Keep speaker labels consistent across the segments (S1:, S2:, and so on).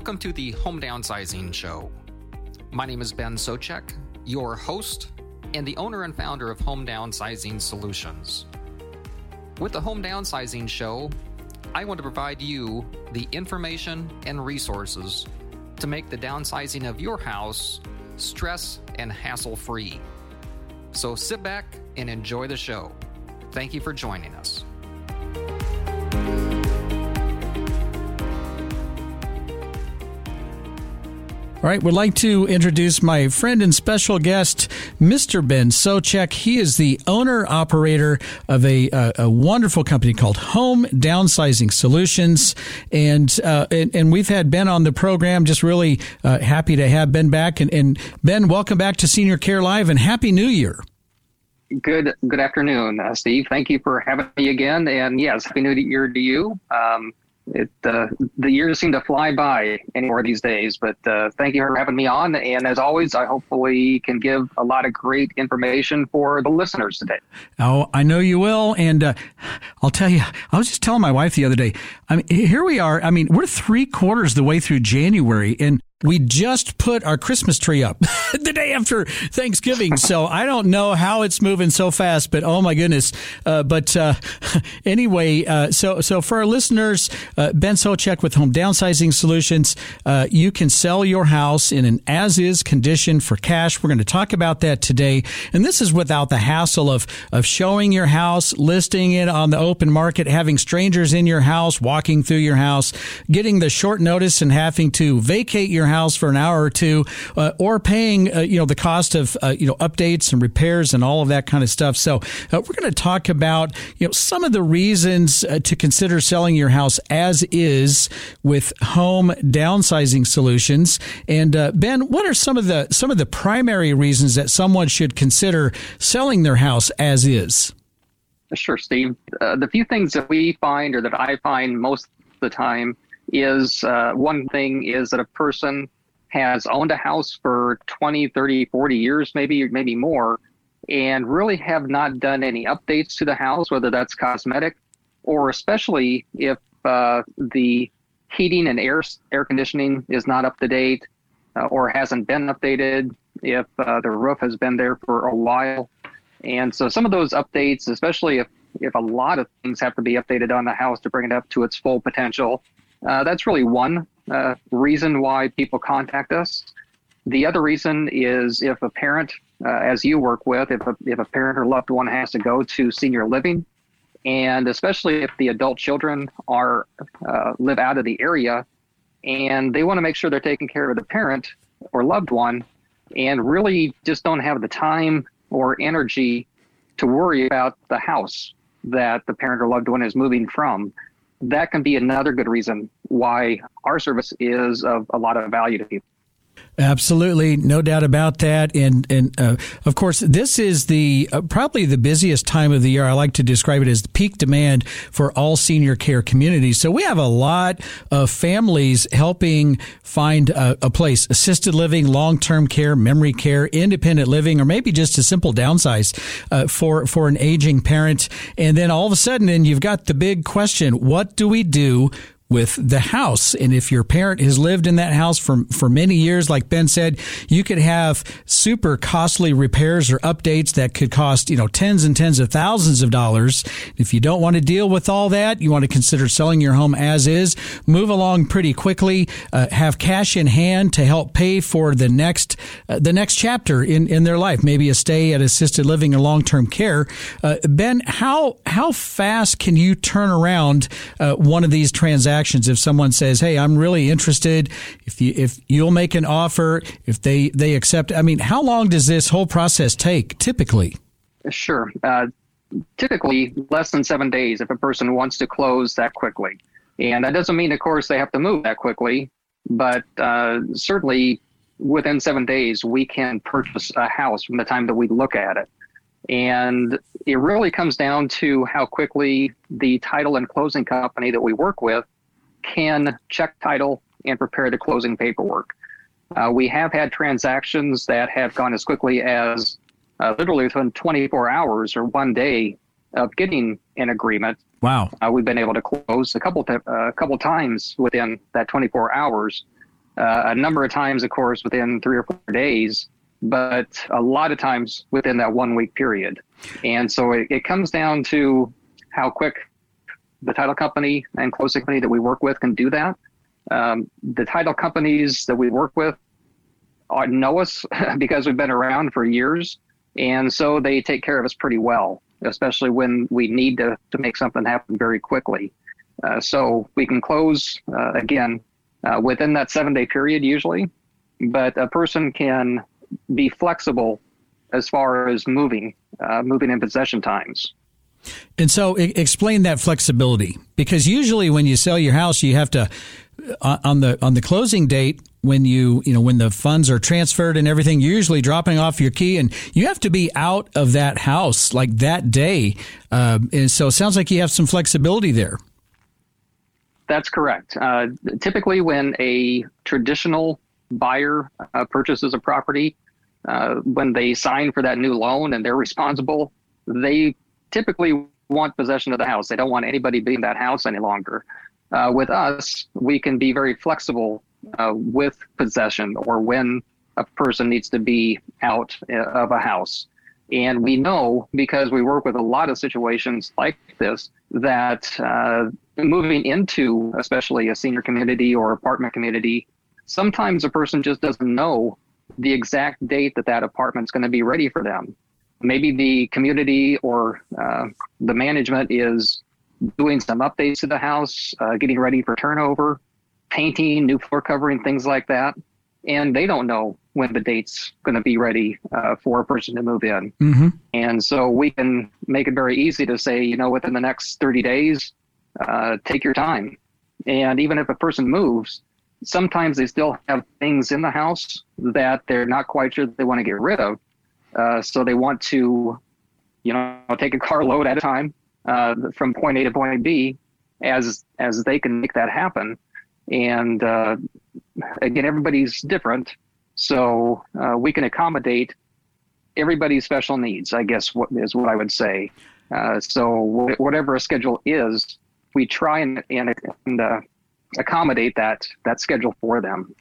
S1: Welcome to the Home Downsizing Show. My name is Ben Socek, your host and the owner and founder of Home Downsizing Solutions. With the Home Downsizing Show, I want to provide you the information and resources to make the downsizing of your house stress and hassle free. So sit back and enjoy the show. Thank you for joining us.
S2: All right, would like to introduce my friend and special guest, Mr. Ben Socek. He is the owner operator of a, a, a wonderful company called Home Downsizing Solutions, and uh, and, and, we've had Ben on the program. Just really uh, happy to have Ben back. And, and Ben, welcome back to Senior Care Live, and Happy New Year.
S3: Good good afternoon, uh, Steve. Thank you for having me again, and yes, Happy New Year to you. Um, it uh, the years seem to fly by anymore these days. But uh, thank you for having me on, and as always, I hopefully can give a lot of great information for the listeners today.
S2: Oh, I know you will, and uh, I'll tell you. I was just telling my wife the other day. I mean, here we are. I mean, we're three quarters the way through January, and we just put our Christmas tree up the day after Thanksgiving. So I don't know how it's moving so fast, but oh my goodness. Uh, but uh, anyway, uh, so so for our listeners, uh, Ben Socek with Home Downsizing Solutions, uh, you can sell your house in an as is condition for cash. We're going to talk about that today. And this is without the hassle of, of showing your house, listing it on the open market, having strangers in your house, walking through your house, getting the short notice and having to vacate your house for an hour or two, uh, or paying uh, you know the cost of uh, you know updates and repairs and all of that kind of stuff. So uh, we're going to talk about you know some of the reasons uh, to consider selling your house as is with home downsizing solutions. And uh, Ben, what are some of the some of the primary reasons that someone should consider selling their house as is?
S3: Sure, Steve. the few things that we find or that I find most of the time is uh, one thing is that a person has owned a house for 20, 30, 40 years, maybe, maybe more, and really have not done any updates to the house, whether that's cosmetic or especially if uh, the heating and air, air conditioning is not up to date uh, or hasn't been updated, if uh, the roof has been there for a while. And so some of those updates, especially if, if a lot of things have to be updated on the house to bring it up to its full potential, uh, that's really one uh, reason why people contact us. The other reason is if a parent, uh, as you work with, if a, if a parent or loved one has to go to senior living, and especially if the adult children are uh, live out of the area, and they want to make sure they're taking care of the parent or loved one, and really just don't have the time or energy to worry about the house that the parent or loved one is moving from that can be another good reason why our service is of a lot of value to people.
S2: Absolutely, no doubt about that. And and uh, of course, this is the uh, probably the busiest time of the year. I like to describe it as the peak demand for all senior care communities. So we have a lot of families helping find a, a place: assisted living, long term care, memory care, independent living, or maybe just a simple downsize uh, for for an aging parent. And then all of a sudden, then you've got the big question: What do we do with the house. And if your parent has lived in that house for, for many years, like Ben said, you could have super costly repairs or updates that could cost, you know, tens and tens of thousands of dollars. If you don't want to deal with all that, you want to consider selling your home as is, move along pretty quickly, uh, have cash in hand to help pay for the next, uh, the next chapter in, in their life, maybe a stay at assisted living or long-term care. Uh, ben, how, how fast can you turn around uh, one of these transactions? Transactions if someone says hey i'm really interested. If you if you'll make an offer if they they accept i mean how long does this whole process take typically?
S3: Sure. Uh, typically less than seven days if a person wants to close that quickly. And that doesn't mean of course they have to move that quickly but uh, certainly within seven days we can purchase a house from the time that we look at it. And it really comes down to how quickly the title and closing company that we work with can check title and prepare the closing paperwork. Uh, we have had transactions that have gone as quickly as uh, literally within 24 hours or one day of getting an agreement.
S2: Wow.
S3: Uh, we've been able to close a couple uh, a couple times within that 24 hours. uh, a number of times, of course, within three or four days, but a lot of times within that one week period. And so it, it comes down to how quick the title company and closing company that we work with can do that. Um, the title companies that we work with are, know us because we've been around for years, and so they take care of us pretty well, especially when we need to, to make something happen very quickly. Uh, so we can close uh, again uh, within that seven day period usually, but a person can be flexible as far as moving, uh, moving in possession times.
S2: And so, I- explain that flexibility because usually when you sell your house, you have to uh, on the on the closing date when you you know when the funds are transferred and everything. You're usually dropping off your key, and you have to be out of that house like that day. Uh, and so, it sounds like you have some flexibility there.
S3: That's correct. Uh, typically, when a traditional buyer uh, purchases a property, uh, when they sign for that new loan and they're responsible, they typically want possession of the house. They don't want anybody being in that house any longer. Uh, with us, we can be very flexible uh, with possession or when a person needs to be out uh, of a house. And we know because we work with a lot of situations like this that uh, moving into, especially a senior community or apartment community, sometimes a person just doesn't know the exact date that that apartment's going to be ready for them. Maybe the community or uh, the management is doing some updates to the house, uh, getting ready for turnover, painting, new floor covering, things like that. And they don't know when the date's going to be ready uh, for a person to move in. Mm-hmm. And so we can make it very easy to say, you know, within the next 30 days, uh, take your time. And even if a person moves, sometimes they still have things in the house that they're not quite sure they want to get rid of. Uh, so they want to, you know, take a car load at a time uh, from point A to point B, as as they can make that happen. And uh, again, everybody's different, so uh, we can accommodate everybody's special needs. I guess what is what I would say. Uh, so whatever a schedule is, we try and, and, and accommodate that that schedule for them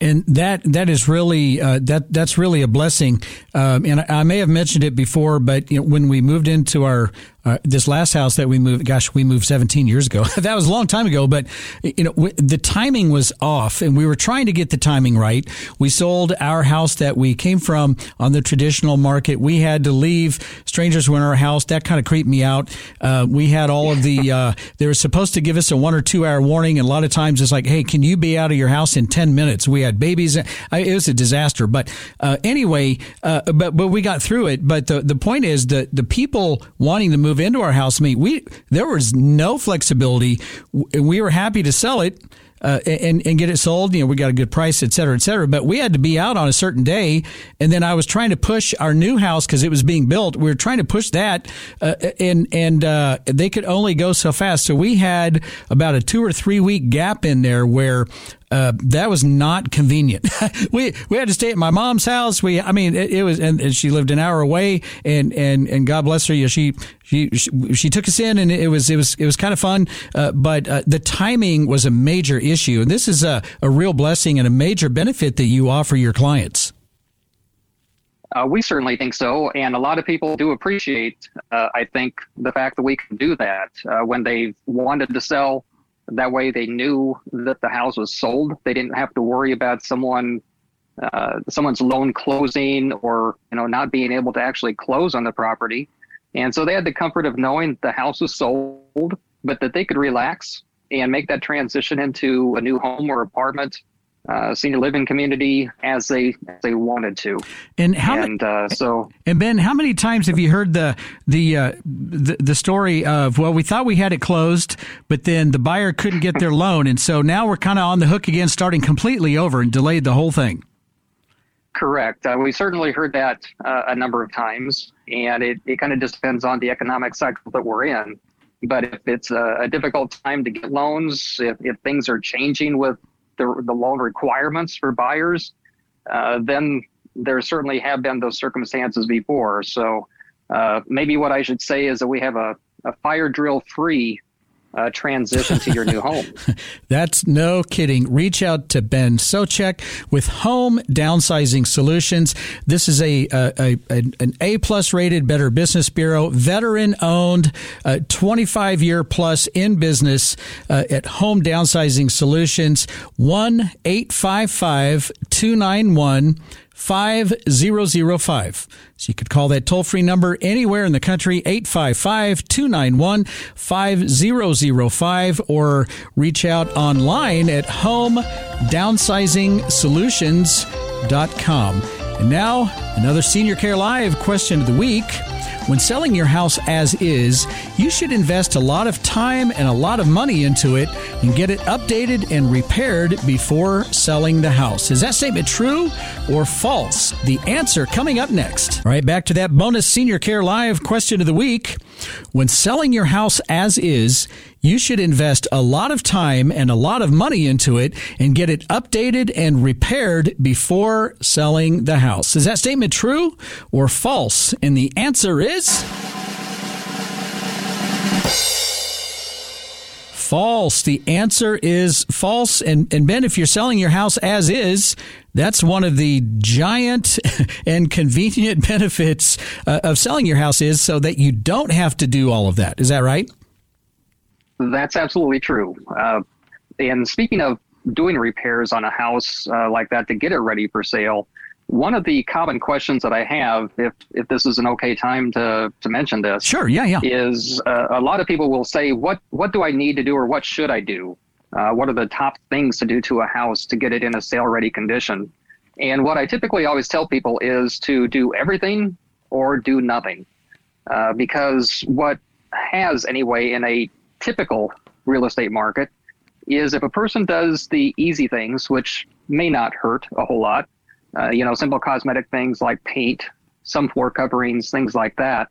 S2: and that that is really uh, that that's really a blessing. Um, and I, I, may have mentioned it before, but you know, when we moved into our uh, this last house that we moved, gosh, we moved 17 years ago. that was a long time ago, but you know, w- the timing was off and we were trying to get the timing right. We sold our house that we came from on the traditional market. We had to leave. Strangers were in our house. That kind of creeped me out. Uh, we had all of the, uh, they were supposed to give us a one or two hour warning. And a lot of times it's like, Hey, can you be out of your house in 10 minutes? We had babies. I, it was a disaster. But, uh, anyway, uh, but, but we got through it. But the, the point is that the people wanting to move move into our house. Mean, we there was no flexibility. We were happy to sell it. Uh, and and get it sold. You know, we got a good price, et cetera, et cetera. But we had to be out on a certain day, and then I was trying to push our new house because it was being built. We were trying to push that, uh, and and uh, they could only go so fast. So we had about a two or three week gap in there where uh, that was not convenient. we we had to stay at my mom's house. We, I mean, it, it was, and, and, she lived an hour away, and and and God bless her. Know, she, she she she took us in, and it was it was it was kind of fun. Uh, but uh, the timing was a major issue, and this is a a real blessing and a major benefit that you offer your clients.
S3: Uh, we certainly think so, and a lot of people do appreciate. Uh, I think the fact that we can do that uh, when they wanted to sell that way, they knew that the house was sold. They didn't have to worry about someone, uh, someone's loan closing or you know not being able to actually close on the property. And so they had the comfort of knowing the house was sold, but that they could relax and make that transition into a new home or apartment uh, senior living community as they as they wanted to.
S2: And how and uh, so and Ben, how many times have you heard the the, uh, the the story of well, we thought we had it closed, but then the buyer couldn't get their loan, and so now we're kind of on the hook again, starting completely over and delayed the whole thing.
S3: Correct. Uh, we certainly heard that uh, a number of times, and it, it kind of just depends on the economic cycle that we're in. But if it's a, a difficult time to get loans, if, if things are changing with the, the loan requirements for buyers, uh, then there certainly have been those circumstances before. So uh, maybe what I should say is that we have a, a fire drill free uh, transition to your new home.
S2: That's no kidding. Reach out to Ben Socek with Home Downsizing Solutions. This is a, a, a an A plus rated Better Business Bureau, veteran owned, uh, 25 year plus in business uh, at Home Downsizing Solutions. 1 5005. So you could call that toll free number anywhere in the country, 855 291 5005, or reach out online at home downsizing homedownsizing.solutions.com. And now, another Senior Care Live question of the week. When selling your house as is, you should invest a lot of time and a lot of money into it and get it updated and repaired before selling the house. Is that statement true or false? The answer coming up next. All right, back to that bonus Senior Care Live question of the week. When selling your house as is, you should invest a lot of time and a lot of money into it and get it updated and repaired before selling the house. Is that statement true or false? And the answer is false. The answer is false. And, and Ben, if you're selling your house as is, that's one of the giant and convenient benefits uh, of selling your house is so that you don't have to do all of that. Is that right?
S3: That's absolutely true. Uh, and speaking of doing repairs on a house uh, like that to get it ready for sale, one of the common questions that I have, if if this is an okay time to to mention this,
S2: sure, yeah, yeah,
S3: is uh, a lot of people will say, "What what do I need to do, or what should I do? Uh, what are the top things to do to a house to get it in a sale ready condition?" And what I typically always tell people is to do everything or do nothing, uh, because what has anyway in a typical real estate market is if a person does the easy things, which may not hurt a whole lot, uh, you know, simple cosmetic things like paint, some floor coverings, things like that,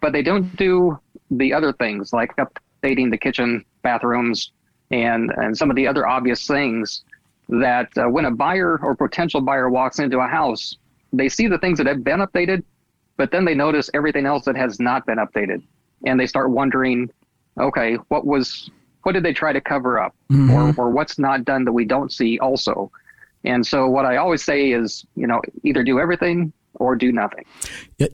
S3: but they don't do the other things like updating the kitchen, bathrooms, and and some of the other obvious things that uh, when a buyer or potential buyer walks into a house, they see the things that have been updated, but then they notice everything else that has not been updated, and they start wondering, okay, what was what did they try to cover up, mm-hmm. or or what's not done that we don't see also. And so what I always say is, you know, either do everything or do nothing.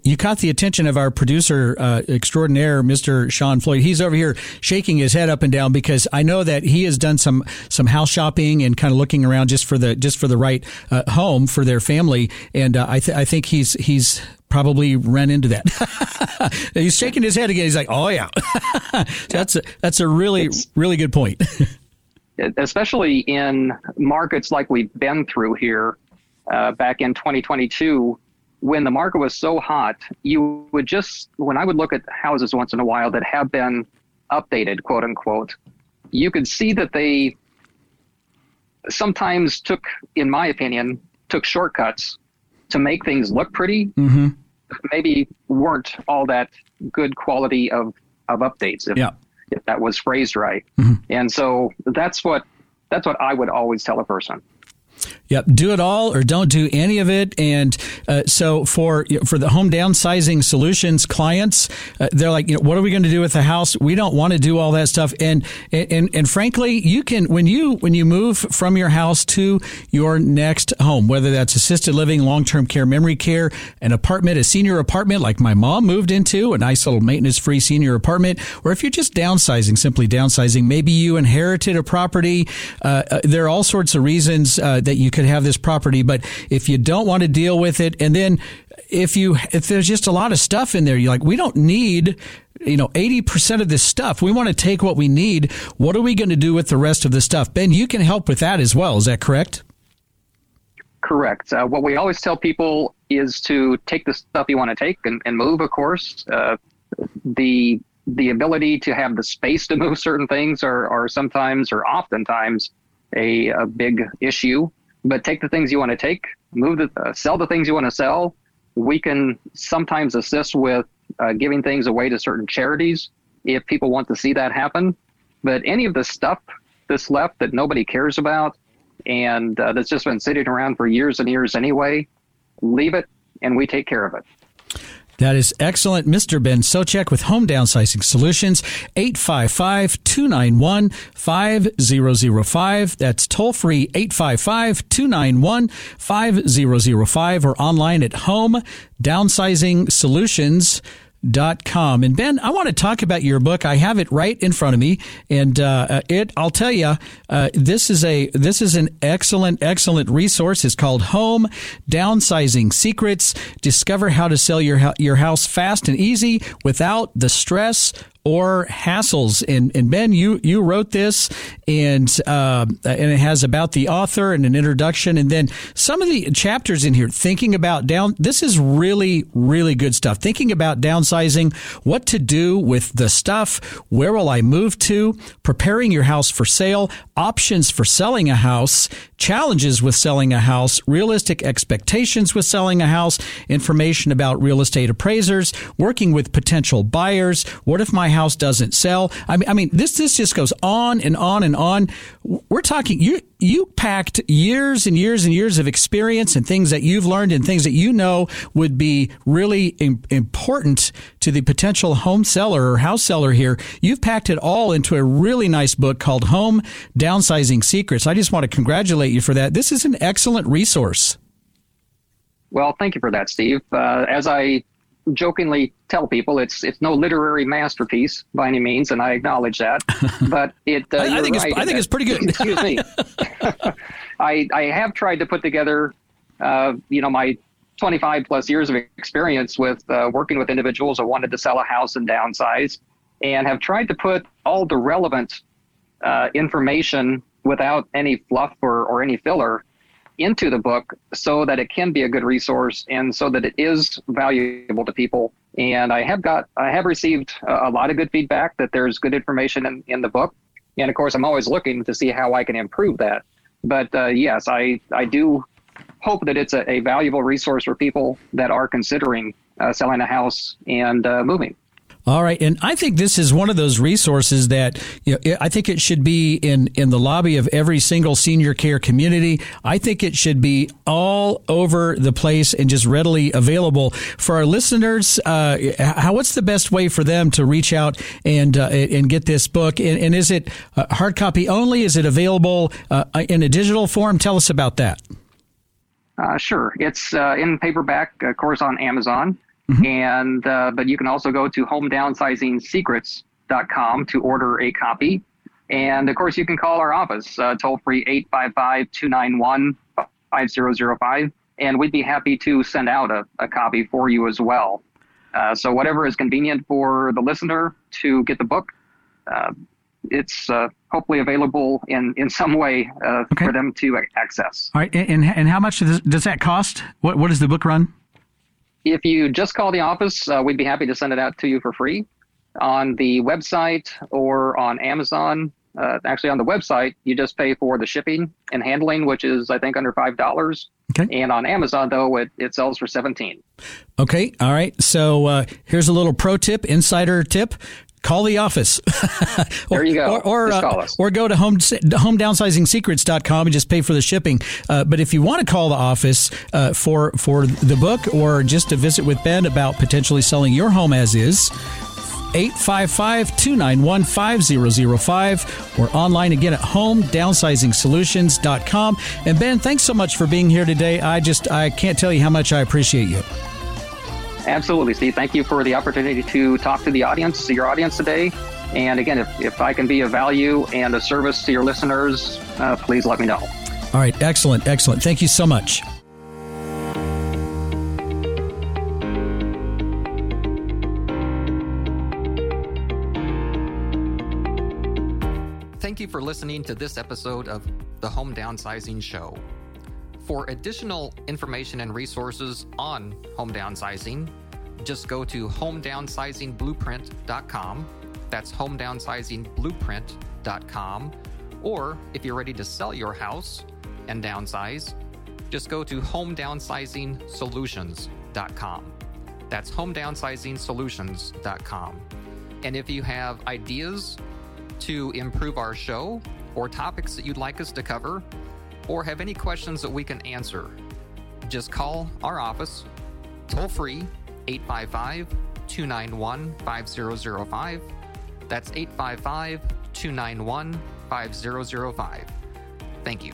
S2: You caught the attention of our producer uh, extraordinaire, Mr. Sean Floyd. He's over here shaking his head up and down because I know that he has done some some house shopping and kind of looking around just for the just for the right uh, home for their family. And uh, I th- I think he's he's probably ran into that. he's shaking his head again. He's like, "Oh yeah, that's a, that's a really it's, really good point."
S3: especially in markets like we've been through here uh, back in 2022 when the market was so hot, you would just, when I would look at houses once in a while that have been updated, quote unquote, you could see that they sometimes took, in my opinion, took shortcuts to make things look pretty, mm-hmm. maybe weren't all that good quality of, of updates. If, yeah if that was phrased right. Mm-hmm. And so that's what that's what I would always tell a person.
S2: Yep, do it all or don't do any of it. And uh, so for for the home downsizing solutions clients, uh, they're like, you know, what are we going to do with the house? We don't want to do all that stuff. And and and frankly, you can when you when you move from your house to your next home, whether that's assisted living, long term care, memory care, an apartment, a senior apartment like my mom moved into, a nice little maintenance free senior apartment, or if you're just downsizing, simply downsizing, maybe you inherited a property. Uh, uh there are all sorts of reasons uh, that you could have this property. But if you don't want to deal with it, and then if you if there's just a lot of stuff in there, you're like, we don't need you know 80% of this stuff. We want to take what we need. What are we going to do with the rest of the stuff? Ben you can help with that as well. Is that correct?
S3: Correct. Uh, what we always tell people is to take the stuff you want to take and, and move of course. Uh, the the ability to have the space to move certain things are, are sometimes or oftentimes a, a big issue but take the things you want to take, move the, uh, sell the things you want to sell. We can sometimes assist with uh, giving things away to certain charities if people want to see that happen. But any of the stuff that's left that nobody cares about and uh, that's just been sitting around for years and years anyway, leave it and we take care of it.
S2: That is excellent. Mr. Ben Socek with Home Downsizing Solutions, 855 291 5005. That's toll free 855 291 5005 or online at Home Downsizing Solutions dot com. And Ben, I want to talk about your book. I have it right in front of me, and uh, it. I'll tell you, uh, this is a this is an excellent excellent resource. It's called Home Downsizing Secrets. Discover how to sell your your house fast and easy without the stress or hassles. And, and Ben, you, you wrote this and, uh, and it has about the author and an introduction. And then some of the chapters in here, thinking about down, this is really, really good stuff. Thinking about downsizing, what to do with the stuff, where will I move to, preparing your house for sale, options for selling a house, challenges with selling a house, realistic expectations with selling a house, information about real estate appraisers, working with potential buyers. What if my house doesn't sell? I mean, I mean, this, this just goes on and on and on. We're talking, you, you packed years and years and years of experience and things that you've learned and things that you know would be really important to the potential home seller or house seller here. You've packed it all into a really nice book called Home Downsizing Secrets. I just want to congratulate you for that. This is an excellent resource.
S3: Well, thank you for that, Steve. Uh, as I jokingly tell people it's it's no literary masterpiece by any means, and I acknowledge that. But it,
S2: uh, I, I, think right, it's, I think it's pretty good.
S3: excuse me. I I have tried to put together, uh, you know, my 25 plus years of experience with uh, working with individuals that wanted to sell a house and downsize, and have tried to put all the relevant uh, information without any fluff or, or any filler into the book so that it can be a good resource and so that it is valuable to people. And I have got, I have received a, lot of good feedback that there's good information in, in the book. And of course, I'm always looking to see how I can improve that. But uh, yes, I, I do hope that it's a, a, valuable resource for people that are considering uh, selling a house and uh, moving.
S2: All right, and I think this is one of those resources that you know, I think it should be in in the lobby of every single senior care community. I think it should be all over the place and just readily available for our listeners. Uh, how what's the best way for them to reach out and uh, and get this book? And, and is it uh, hard copy only? Is it available uh, in a digital form? Tell us about that.
S3: Uh, sure, it's in paperback, of course, on Amazon. Mm-hmm. And uh, but you can also go to homedownsizingsecrets.com to order a copy. And of course, you can call our office uh, toll free 855 291 5005. And we'd be happy to send out a, a copy for you as well. Uh, so, whatever is convenient for the listener to get the book, uh, it's uh, hopefully available in, in some way uh, okay. for them to access.
S2: All right. And, and how much does, does that cost? What, what does the book run?
S3: If you just call the office, uh, we'd be happy to send it out to you for free on the website or on Amazon. Uh, actually, on the website, you just pay for the shipping and handling, which is I think under five dollars. Okay. And on Amazon, though, it, it sells for seventeen.
S2: Okay. All right. So uh, here's a little pro tip, insider tip call the office.
S3: or, there you go.
S2: Or, or, uh, or go to home, homedownsizing secrets.com and just pay for the shipping. Uh, but if you want to call the office uh, for, for the book or just to visit with Ben about potentially selling your home as is, 855 291 5005 or online again at home homedownsizing And Ben, thanks so much for being here today. I just, I can't tell you how much I appreciate you.
S3: Absolutely, Steve. Thank you for the opportunity to talk to the audience, to your audience today. And again, if, if I can be of value and a service to your listeners, uh, please let me know.
S2: All right. Excellent. Excellent. Thank you so much.
S1: Thank you for listening to this episode of the Home Downsizing Show. For additional information and resources on home downsizing, just go to homedownsizingblueprint.com. That's homedownsizingblueprint.com. Or if you're ready to sell your house and downsize, just go to homedownsizingsolutions.com. That's homedownsizingsolutions.com. And if you have ideas to improve our show or topics that you'd like us to cover, or have any questions that we can answer, just call our office toll free
S3: 855 291 5005. That's 855 291 5005. Thank you.